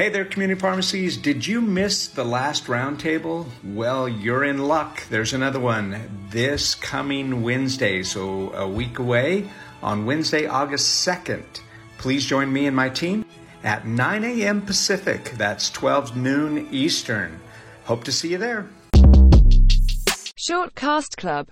Hey there, community pharmacies. Did you miss the last roundtable? Well, you're in luck. There's another one this coming Wednesday, so a week away on Wednesday, August 2nd. Please join me and my team at 9 a.m. Pacific. That's 12 noon Eastern. Hope to see you there. Shortcast Club